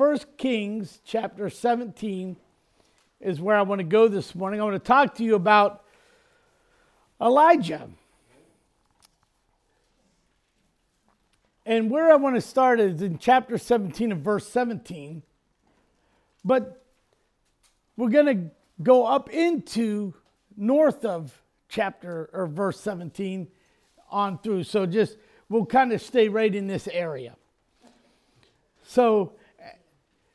First Kings chapter 17 is where I want to go this morning. I want to talk to you about Elijah. And where I want to start is in chapter 17 and verse 17. But we're going to go up into north of chapter or verse 17 on through. So just we'll kind of stay right in this area. So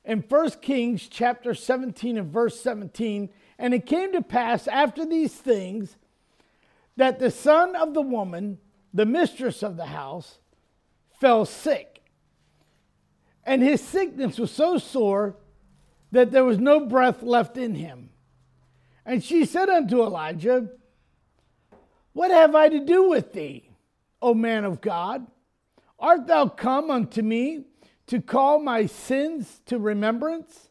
in 1 Kings chapter 17 and verse 17, and it came to pass after these things that the son of the woman, the mistress of the house, fell sick. And his sickness was so sore that there was no breath left in him. And she said unto Elijah, What have I to do with thee, O man of God? Art thou come unto me to call my sins to remembrance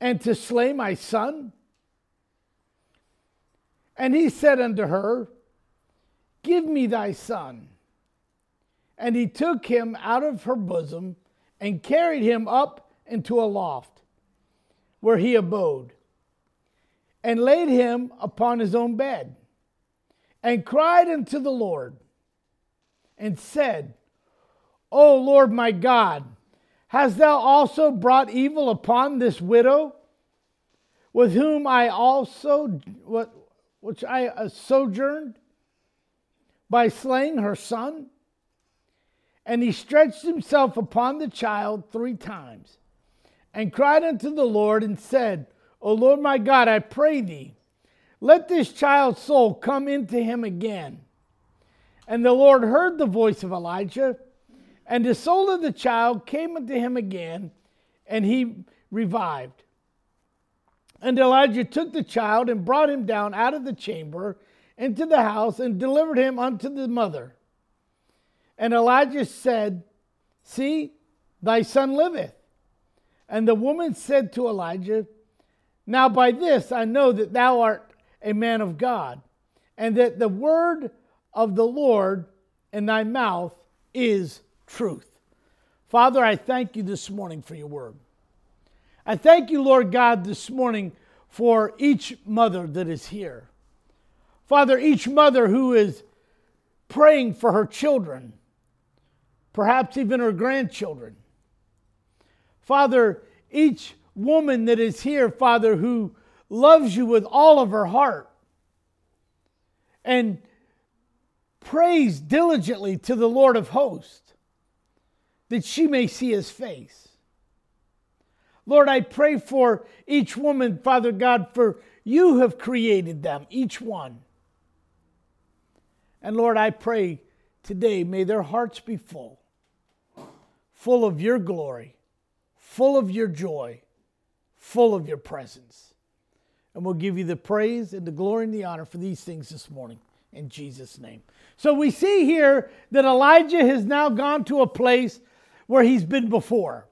and to slay my son? And he said unto her, Give me thy son. And he took him out of her bosom and carried him up into a loft where he abode and laid him upon his own bed and cried unto the Lord and said, O Lord my God, hast thou also brought evil upon this widow with whom I also, which I uh, sojourned by slaying her son? And he stretched himself upon the child three times and cried unto the Lord and said, O Lord my God, I pray thee, let this child's soul come into him again. And the Lord heard the voice of Elijah and the soul of the child came unto him again, and he revived. And Elijah took the child and brought him down out of the chamber into the house and delivered him unto the mother. And Elijah said, See, thy son liveth. And the woman said to Elijah, Now by this I know that thou art a man of God, and that the word of the Lord in thy mouth is truth. Father, I thank you this morning for your word. I thank you, Lord God, this morning for each mother that is here. Father, each mother who is praying for her children, perhaps even her grandchildren. Father, each woman that is here, Father, who loves you with all of her heart and prays diligently to the Lord of hosts that she may see his face. Lord, I pray for each woman, Father God, for you have created them, each one. And Lord, I pray today, may their hearts be full, full of your glory, full of your joy, full of your presence. And we'll give you the praise and the glory and the honor for these things this morning in Jesus' name. So we see here that Elijah has now gone to a place where he's been before.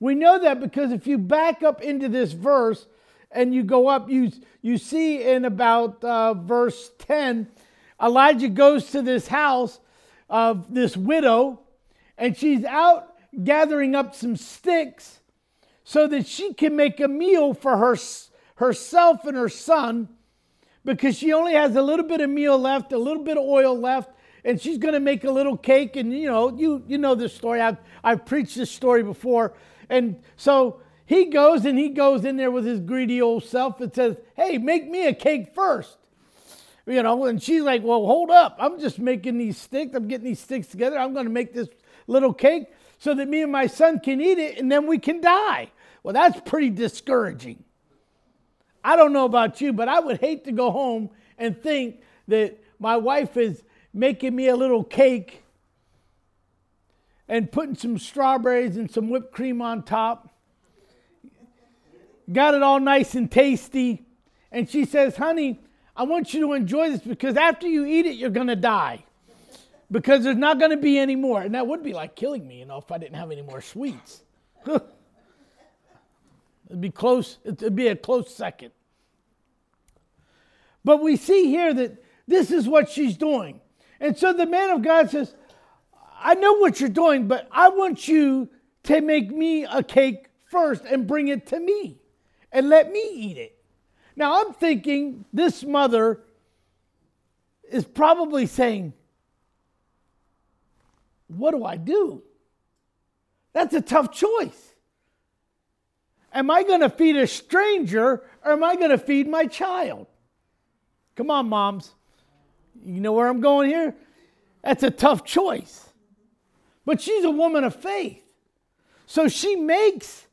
We know that because if you back up into this verse and you go up, you, you see in about uh, verse 10, Elijah goes to this house of this widow, and she's out gathering up some sticks so that she can make a meal for her, herself and her son because she only has a little bit of meal left, a little bit of oil left, and she's going to make a little cake. And you know, you you know this story. I've I've preached this story before. And so he goes and he goes in there with his greedy old self and says, "Hey, make me a cake first. You know, and she's like, "Well, hold up. I'm just making these sticks. I'm getting these sticks together. I'm going to make this little cake so that me and my son can eat it, and then we can die." Well, that's pretty discouraging. I don't know about you, but I would hate to go home and think that my wife is making me a little cake and putting some strawberries and some whipped cream on top. Got it all nice and tasty. And she says, Honey, I want you to enjoy this because after you eat it, you're going to die because there's not going to be any more. And that would be like killing me, you know, if I didn't have any more sweets. it'd be close, it'd be a close second. But we see here that this is what she's doing. And so the man of God says, I know what you're doing, but I want you to make me a cake first and bring it to me and let me eat it. Now I'm thinking this mother is probably saying, What do I do? That's a tough choice. Am I going to feed a stranger or am I going to feed my child? Come on, moms. You know where I'm going here? That's a tough choice. But she's a woman of faith. So she makes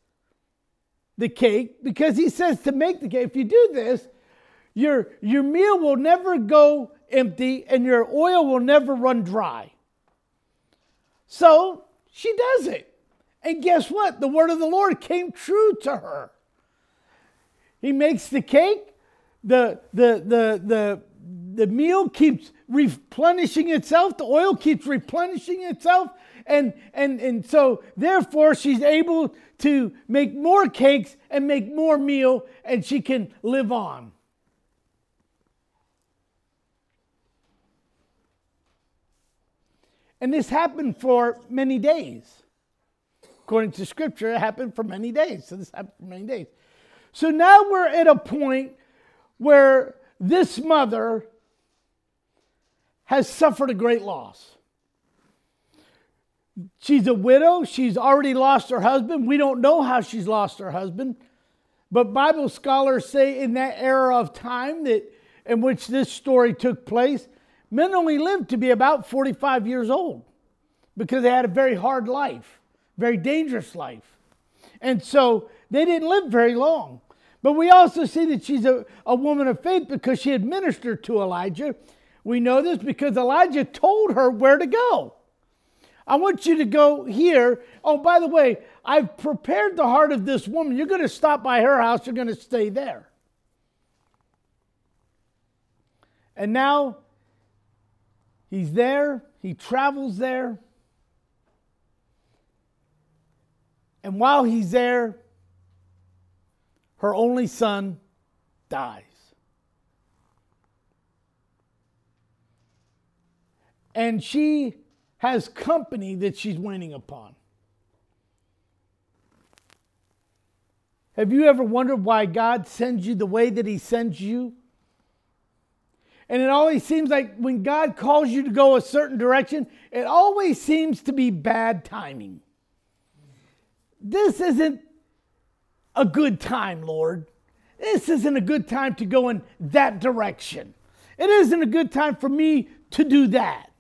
the cake because he says to make the cake. If you do this, your, your meal will never go empty and your oil will never run dry. So she does it. And guess what? The word of the Lord came true to her. He makes the cake, the, the, the, the, the meal keeps replenishing itself, the oil keeps replenishing itself, and, and, and so therefore she's able to make more cakes and make more meal, and she can live on. And this happened for many days. According to scripture, it happened for many days. So this happened for many days. So now we're at a point where this mother has suffered a great loss. She's a widow. She's already lost her husband. We don't know how she's lost her husband. But Bible scholars say in that era of time that in which this story took place, men only lived to be about 45 years old because they had a very hard life, very dangerous life. And so they didn't live very long. But we also see that she's a, a woman of faith because she had ministered to Elijah we know this because Elijah told her where to go. I want you to go here. Oh, by the way, I've prepared the heart of this woman. You're going to stop by her house, you're going to stay there. And now he's there, he travels there. And while he's there, her only son dies. And she has company that she's waiting upon. Have you ever wondered why God sends you the way that He sends you? And it always seems like when God calls you to go a certain direction, it always seems to be bad timing. This isn't a good time, Lord. This isn't a good time to go in that direction. It isn't a good time for me to do that.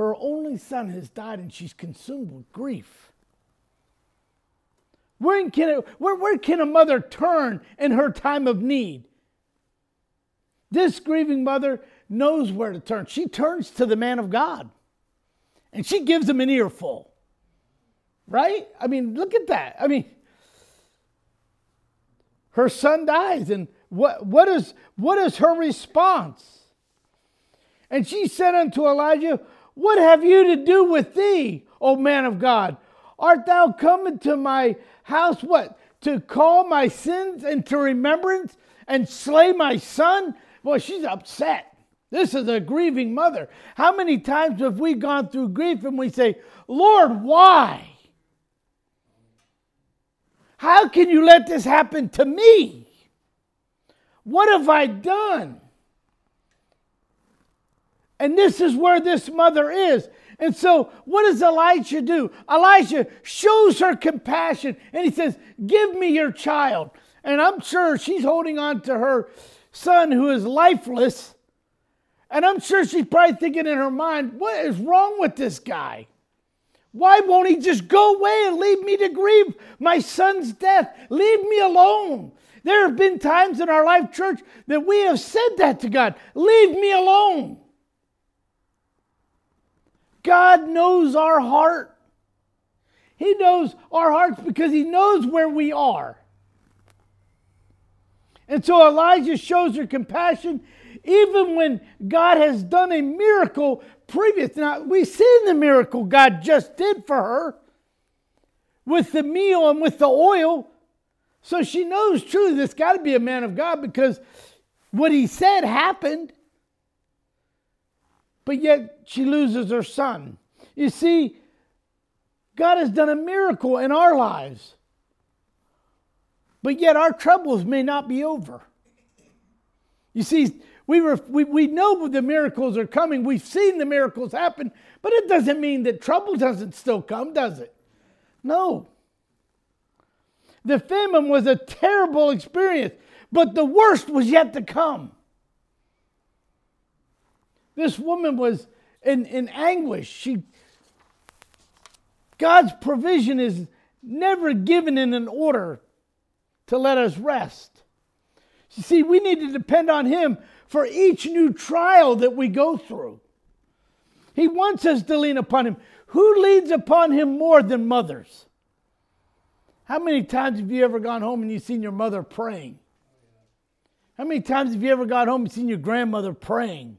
Her only son has died and she's consumed with grief. Where can, a, where, where can a mother turn in her time of need? This grieving mother knows where to turn. She turns to the man of God and she gives him an earful. Right? I mean, look at that. I mean, her son dies, and what, what, is, what is her response? And she said unto Elijah, what have you to do with thee, O man of God? Art thou come into my house, what? To call my sins into remembrance and slay my son? Boy, she's upset. This is a grieving mother. How many times have we gone through grief and we say, Lord, why? How can you let this happen to me? What have I done? And this is where this mother is. And so, what does Elijah do? Elijah shows her compassion and he says, Give me your child. And I'm sure she's holding on to her son who is lifeless. And I'm sure she's probably thinking in her mind, What is wrong with this guy? Why won't he just go away and leave me to grieve my son's death? Leave me alone. There have been times in our life, church, that we have said that to God Leave me alone. God knows our heart. He knows our hearts because He knows where we are. And so Elijah shows her compassion even when God has done a miracle previous. Now, we've seen the miracle God just did for her with the meal and with the oil. So she knows truly this got to be a man of God because what he said happened. But yet she loses her son. You see, God has done a miracle in our lives, but yet our troubles may not be over. You see, we, were, we, we know the miracles are coming. We've seen the miracles happen, but it doesn't mean that trouble doesn't still come, does it? No. The famine was a terrible experience, but the worst was yet to come. This woman was in, in anguish. She, God's provision is never given in an order to let us rest. You see, we need to depend on Him for each new trial that we go through. He wants us to lean upon Him. Who leans upon Him more than mothers? How many times have you ever gone home and you've seen your mother praying? How many times have you ever gone home and seen your grandmother praying?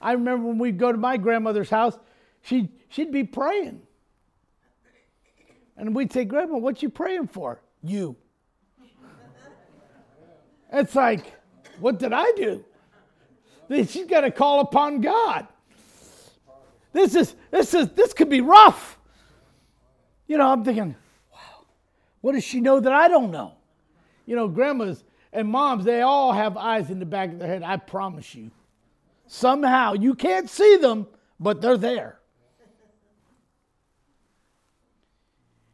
I remember when we'd go to my grandmother's house, she'd, she'd be praying. And we'd say, Grandma, what you praying for? You. It's like, what did I do? She's got to call upon God. This is this is this could be rough. You know, I'm thinking, wow, what does she know that I don't know? You know, grandmas and moms, they all have eyes in the back of their head. I promise you. Somehow, you can't see them, but they're there.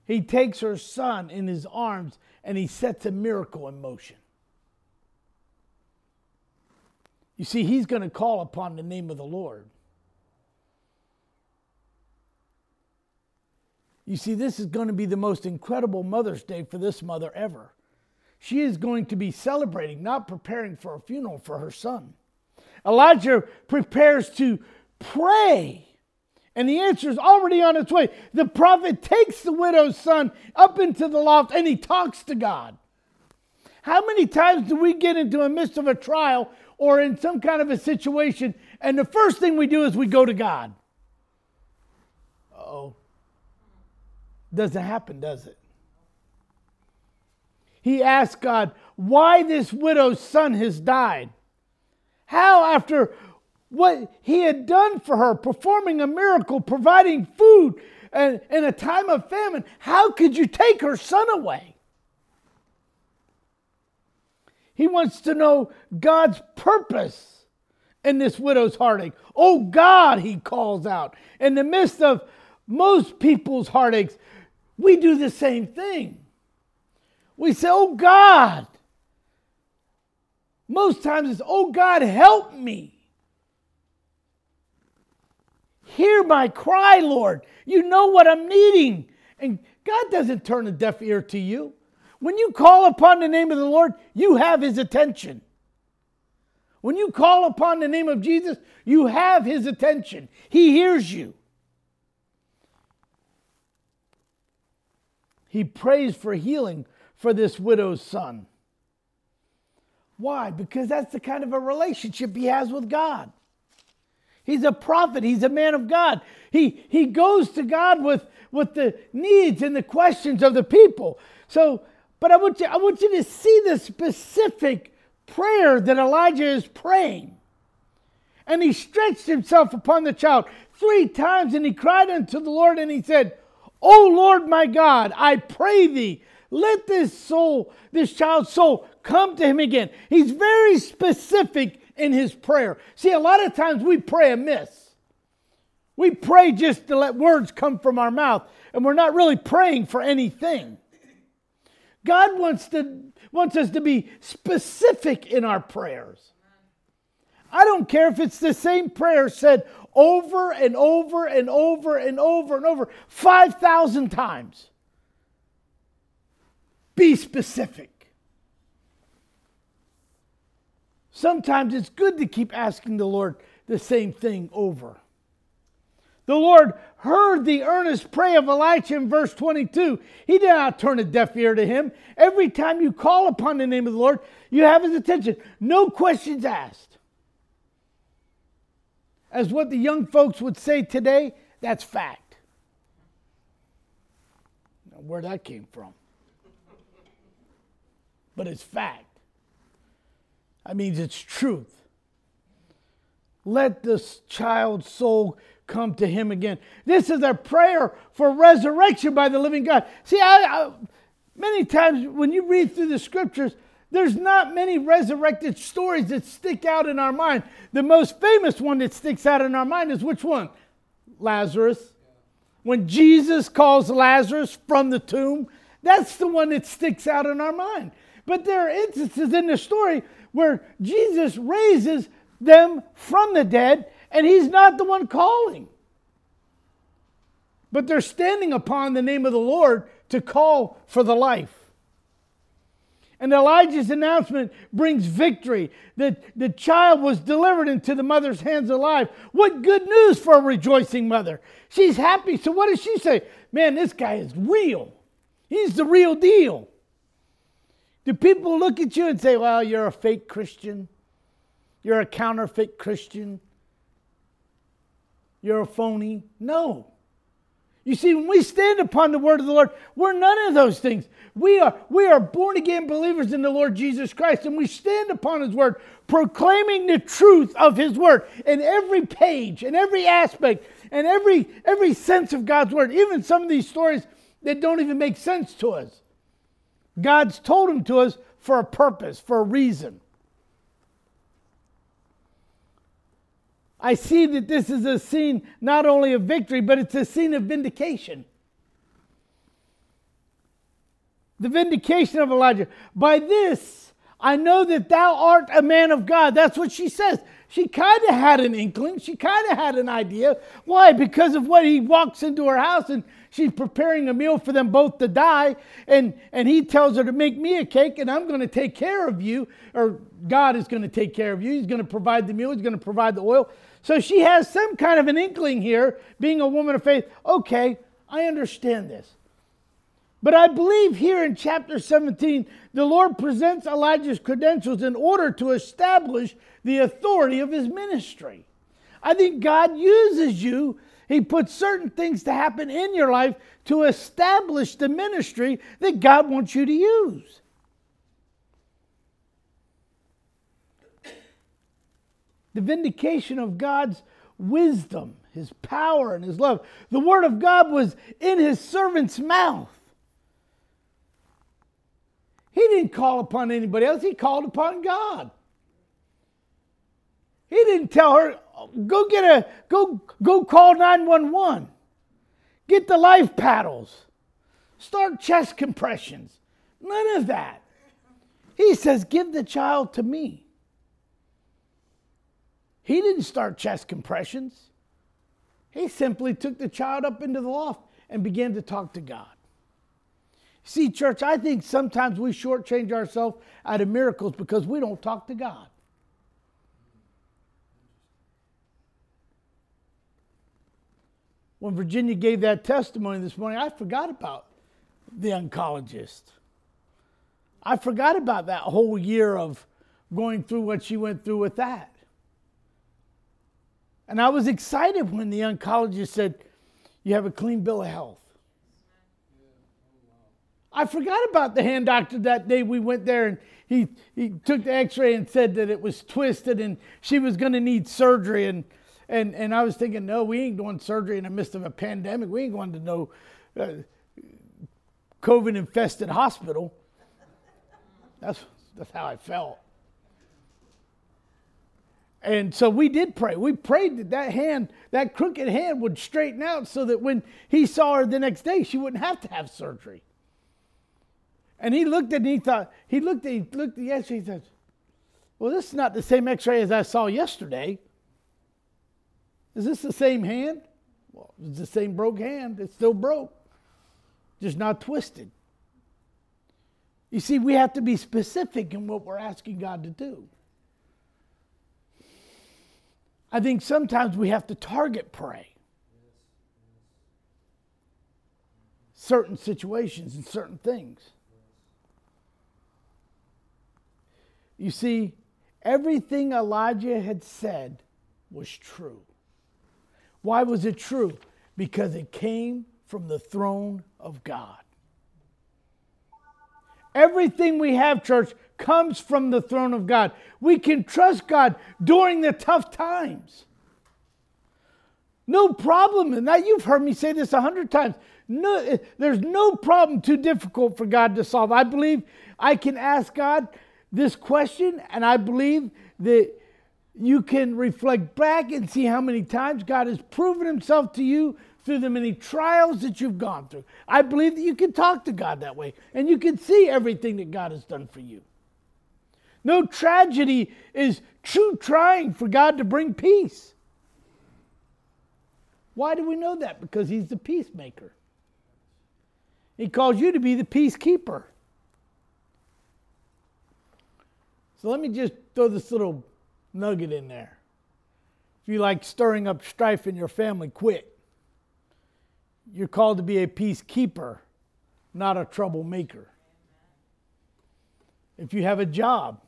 He takes her son in his arms and he sets a miracle in motion. You see, he's going to call upon the name of the Lord. You see, this is going to be the most incredible Mother's Day for this mother ever. She is going to be celebrating, not preparing for a funeral for her son. Elijah prepares to pray, and the answer is already on its way. The prophet takes the widow's son up into the loft and he talks to God. How many times do we get into a midst of a trial or in some kind of a situation, and the first thing we do is we go to God? oh doesn't happen, does it? He asked God why this widow's son has died. How, after what he had done for her, performing a miracle, providing food and in a time of famine, how could you take her son away? He wants to know God's purpose in this widow's heartache. Oh God, he calls out. In the midst of most people's heartaches, we do the same thing. We say, Oh God. Most times it's, Oh God, help me. Hear my cry, Lord. You know what I'm needing. And God doesn't turn a deaf ear to you. When you call upon the name of the Lord, you have his attention. When you call upon the name of Jesus, you have his attention. He hears you. he prays for healing for this widow's son. Why? Because that's the kind of a relationship he has with God. He's a prophet, he's a man of God. He, he goes to God with, with the needs and the questions of the people. So, but I want you, I want you to see the specific prayer that Elijah is praying. And he stretched himself upon the child three times and he cried unto the Lord and he said, O Lord my God, I pray thee, let this soul, this child's soul, come to him again. He's very specific in his prayer. See, a lot of times we pray amiss. We pray just to let words come from our mouth, and we're not really praying for anything. God wants, to, wants us to be specific in our prayers. I don't care if it's the same prayer said over and over and over and over and over 5,000 times. Be specific. Sometimes it's good to keep asking the Lord the same thing over. The Lord heard the earnest prayer of Elijah in verse 22. He did not turn a deaf ear to him. Every time you call upon the name of the Lord, you have his attention. No questions asked as what the young folks would say today, that's fact. Now, where that came from. But it's fact. That means it's truth. let this child's soul come to him again. This is a prayer for resurrection by the living God. See, I, I, many times when you read through the scriptures, there's not many resurrected stories that stick out in our mind. The most famous one that sticks out in our mind is which one? Lazarus. When Jesus calls Lazarus from the tomb, that's the one that sticks out in our mind. But there are instances in the story where Jesus raises them from the dead and he's not the one calling. But they're standing upon the name of the Lord to call for the life. And Elijah's announcement brings victory that the child was delivered into the mother's hands alive. What good news for a rejoicing mother! She's happy. So, what does she say? Man, this guy is real. He's the real deal. Do people look at you and say, well, you're a fake Christian? You're a counterfeit Christian? You're a phony? No. You see, when we stand upon the word of the Lord, we're none of those things. We are, we are born again believers in the Lord Jesus Christ, and we stand upon his word, proclaiming the truth of his word in every page, in every aspect, and every, every sense of God's word. Even some of these stories that don't even make sense to us. God's told them to us for a purpose, for a reason. I see that this is a scene not only of victory, but it's a scene of vindication. The vindication of Elijah. By this, I know that thou art a man of God. That's what she says. She kind of had an inkling. She kind of had an idea. Why? Because of what he walks into her house and she's preparing a meal for them both to die. And, and he tells her to make me a cake and I'm going to take care of you. Or God is going to take care of you. He's going to provide the meal, He's going to provide the oil. So she has some kind of an inkling here, being a woman of faith. Okay, I understand this. But I believe here in chapter 17, the Lord presents Elijah's credentials in order to establish the authority of his ministry. I think God uses you, He puts certain things to happen in your life to establish the ministry that God wants you to use. the vindication of God's wisdom, his power, and his love. The word of God was in his servant's mouth. He didn't call upon anybody else, he called upon God. He didn't tell her, go get a go go call 911. Get the life paddles. Start chest compressions. None of that. He says, Give the child to me. He didn't start chest compressions. He simply took the child up into the loft and began to talk to God. See, church, I think sometimes we shortchange ourselves out of miracles because we don't talk to God. When Virginia gave that testimony this morning, I forgot about the oncologist. I forgot about that whole year of going through what she went through with that. And I was excited when the oncologist said, You have a clean bill of health. I forgot about the hand doctor that day we went there and he, he took the x ray and said that it was twisted and she was going to need surgery. And, and, and I was thinking, no, we ain't doing surgery in the midst of a pandemic. We ain't going to no uh, COVID infested hospital. That's, that's how I felt. And so we did pray. We prayed that that hand, that crooked hand would straighten out so that when he saw her the next day, she wouldn't have to have surgery. And he looked and he thought, he looked at, he looked at the x-ray he said, well, this is not the same x-ray as I saw yesterday. Is this the same hand? Well, it's the same broke hand. It's still broke, just not twisted. You see, we have to be specific in what we're asking God to do. I think sometimes we have to target pray. Certain situations and certain things. You see, everything Elijah had said was true. Why was it true? Because it came from the throne of God. Everything we have, church, comes from the throne of God. We can trust God during the tough times. No problem in that. You've heard me say this a hundred times. No, eh, there's no problem too difficult for God to solve. I believe I can ask God this question, and I believe that you can reflect back and see how many times God has proven himself to you through the many trials that you've gone through. I believe that you can talk to God that way and you can see everything that God has done for you. No tragedy is true trying for God to bring peace. Why do we know that? Because He's the peacemaker. He calls you to be the peacekeeper. So let me just throw this little nugget in there. If you like stirring up strife in your family, quit. You're called to be a peacekeeper, not a troublemaker. If you have a job,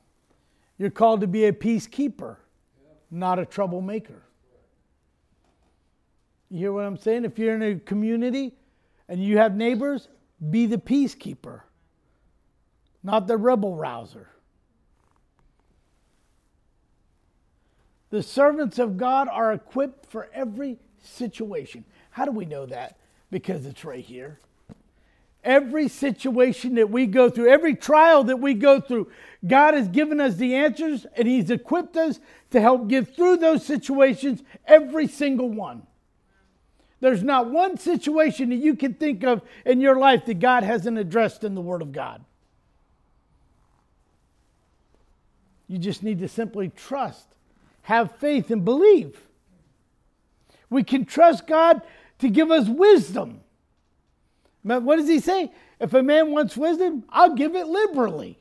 you're called to be a peacekeeper, not a troublemaker. You hear what I'm saying? If you're in a community and you have neighbors, be the peacekeeper, not the rebel rouser. The servants of God are equipped for every situation. How do we know that? Because it's right here. Every situation that we go through, every trial that we go through, God has given us the answers and He's equipped us to help get through those situations, every single one. There's not one situation that you can think of in your life that God hasn't addressed in the Word of God. You just need to simply trust have faith and believe. We can trust God to give us wisdom. What does he say? If a man wants wisdom, I'll give it liberally.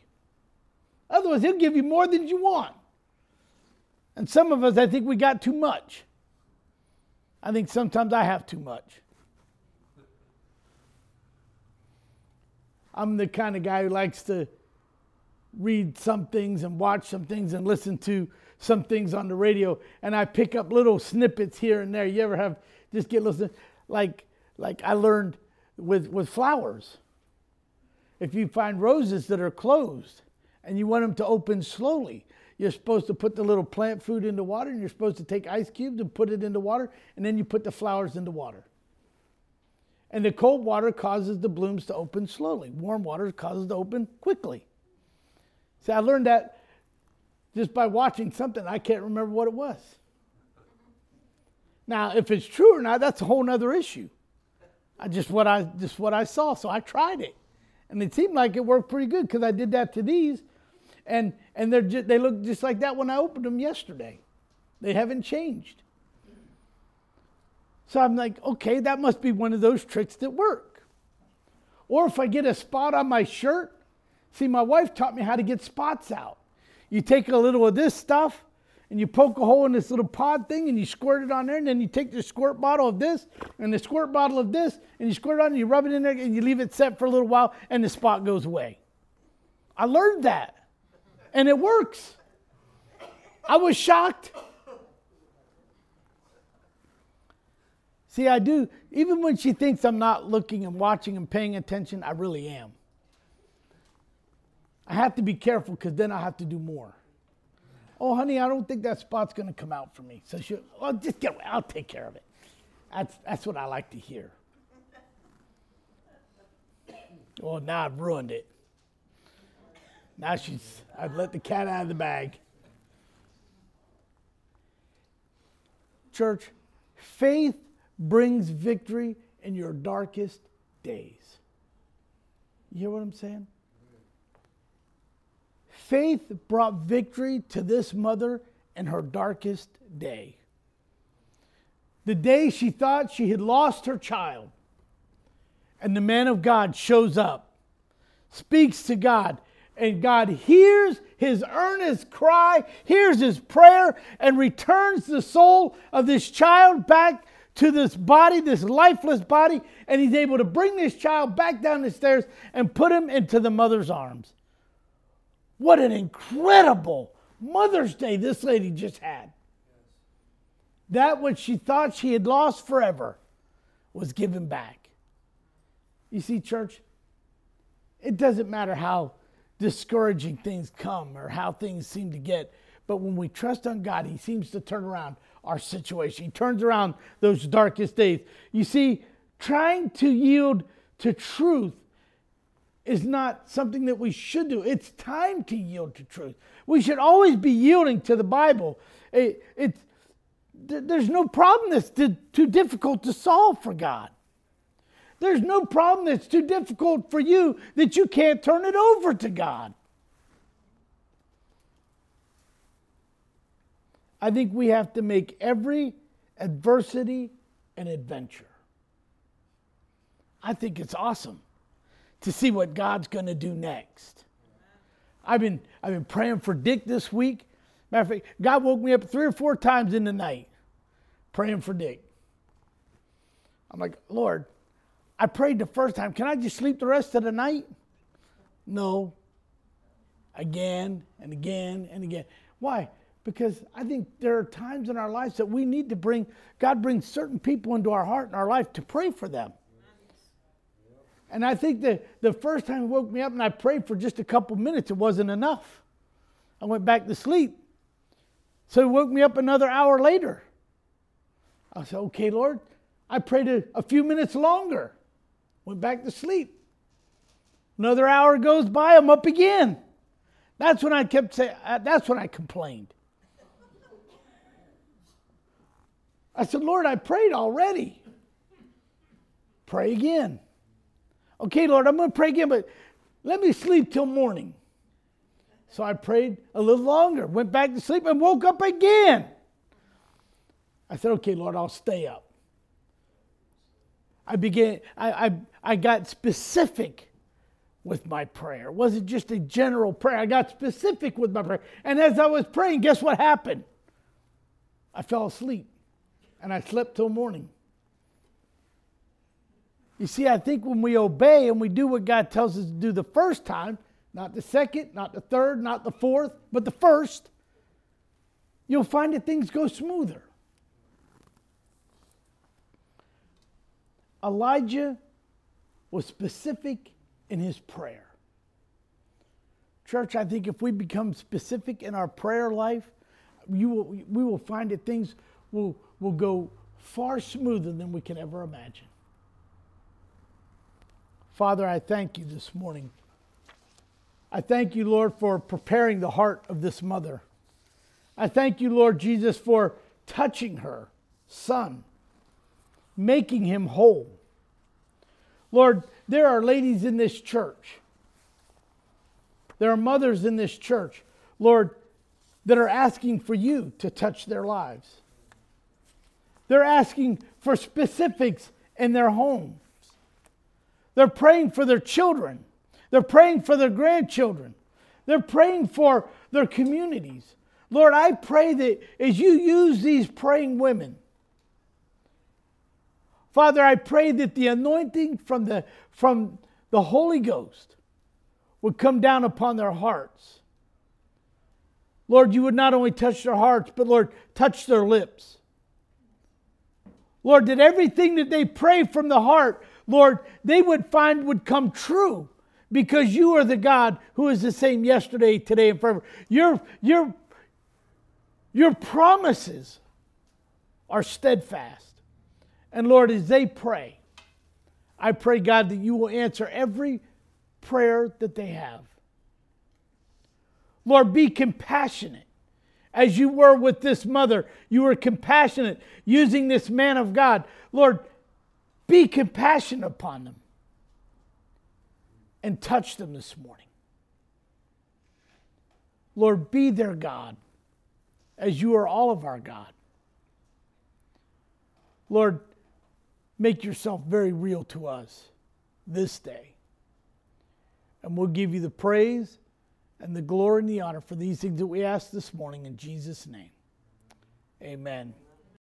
Otherwise, he'll give you more than you want. And some of us, I think we got too much. I think sometimes I have too much. I'm the kind of guy who likes to read some things and watch some things and listen to some things on the radio and I pick up little snippets here and there. You ever have just get listen like like I learned with with flowers. If you find roses that are closed and you want them to open slowly, you're supposed to put the little plant food into water and you're supposed to take ice cubes and put it into water and then you put the flowers into water. And the cold water causes the blooms to open slowly. Warm water causes to open quickly. See, I learned that just by watching something, I can't remember what it was. Now, if it's true or not, that's a whole other issue. I just what I just what I saw, so I tried it, and it seemed like it worked pretty good because I did that to these, and and they're just, they look just like that when I opened them yesterday. They haven't changed. So I'm like, okay, that must be one of those tricks that work. Or if I get a spot on my shirt, see, my wife taught me how to get spots out you take a little of this stuff and you poke a hole in this little pod thing and you squirt it on there and then you take the squirt bottle of this and the squirt bottle of this and you squirt it on and you rub it in there and you leave it set for a little while and the spot goes away. I learned that and it works. I was shocked. See, I do, even when she thinks I'm not looking and watching and paying attention, I really am. I have to be careful because then I have to do more. Oh, honey, I don't think that spot's going to come out for me. So she, well, just get away. I'll take care of it. That's, that's what I like to hear. Oh, now I've ruined it. Now she's, I've let the cat out of the bag. Church, faith brings victory in your darkest days. You hear what I'm saying? Faith brought victory to this mother in her darkest day. The day she thought she had lost her child. And the man of God shows up, speaks to God, and God hears his earnest cry, hears his prayer, and returns the soul of this child back to this body, this lifeless body, and he's able to bring this child back down the stairs and put him into the mother's arms. What an incredible Mother's Day this lady just had. That which she thought she had lost forever was given back. You see, church, it doesn't matter how discouraging things come or how things seem to get. But when we trust on God, He seems to turn around our situation. He turns around those darkest days. You see, trying to yield to truth is not something that we should do. It's time to yield to truth. We should always be yielding to the Bible. It, it's, there's no problem that's too, too difficult to solve for God. There's no problem that's too difficult for you that you can't turn it over to God. I think we have to make every adversity an adventure. I think it's awesome to see what God's going to do next. I've been, I've been praying for Dick this week. Matter of fact, God woke me up three or four times in the night praying for Dick. I'm like, Lord, I prayed the first time. Can I just sleep the rest of the night? No. Again and again and again. Why? Because I think there are times in our lives that we need to bring, God brings certain people into our heart and our life to pray for them. And I think that the first time he woke me up and I prayed for just a couple minutes, it wasn't enough. I went back to sleep. So he woke me up another hour later. I said, okay, Lord. I prayed a, a few minutes longer. Went back to sleep. Another hour goes by, I'm up again. That's when I kept saying, uh, that's when I complained. I said, Lord, I prayed already. Pray again. Okay, Lord, I'm going to pray again, but let me sleep till morning. So I prayed a little longer, went back to sleep, and woke up again. I said, okay, Lord, I'll stay up. I began, I, I, I got specific with my prayer. It wasn't just a general prayer. I got specific with my prayer. And as I was praying, guess what happened? I fell asleep and I slept till morning. You see, I think when we obey and we do what God tells us to do the first time, not the second, not the third, not the fourth, but the first, you'll find that things go smoother. Elijah was specific in his prayer. Church, I think if we become specific in our prayer life, you will, we will find that things will, will go far smoother than we can ever imagine. Father, I thank you this morning. I thank you, Lord, for preparing the heart of this mother. I thank you, Lord Jesus, for touching her son, making him whole. Lord, there are ladies in this church, there are mothers in this church, Lord, that are asking for you to touch their lives. They're asking for specifics in their homes. They're praying for their children. They're praying for their grandchildren. They're praying for their communities. Lord, I pray that as you use these praying women, Father, I pray that the anointing from the, from the Holy Ghost would come down upon their hearts. Lord, you would not only touch their hearts, but Lord, touch their lips. Lord, that everything that they pray from the heart, Lord, they would find would come true because you are the God who is the same yesterday, today, and forever. Your, your, your promises are steadfast. And Lord, as they pray, I pray, God, that you will answer every prayer that they have. Lord, be compassionate. As you were with this mother, you were compassionate using this man of God. Lord, be compassionate upon them and touch them this morning. Lord, be their God as you are all of our God. Lord, make yourself very real to us this day. And we'll give you the praise and the glory and the honor for these things that we ask this morning in Jesus' name. Amen.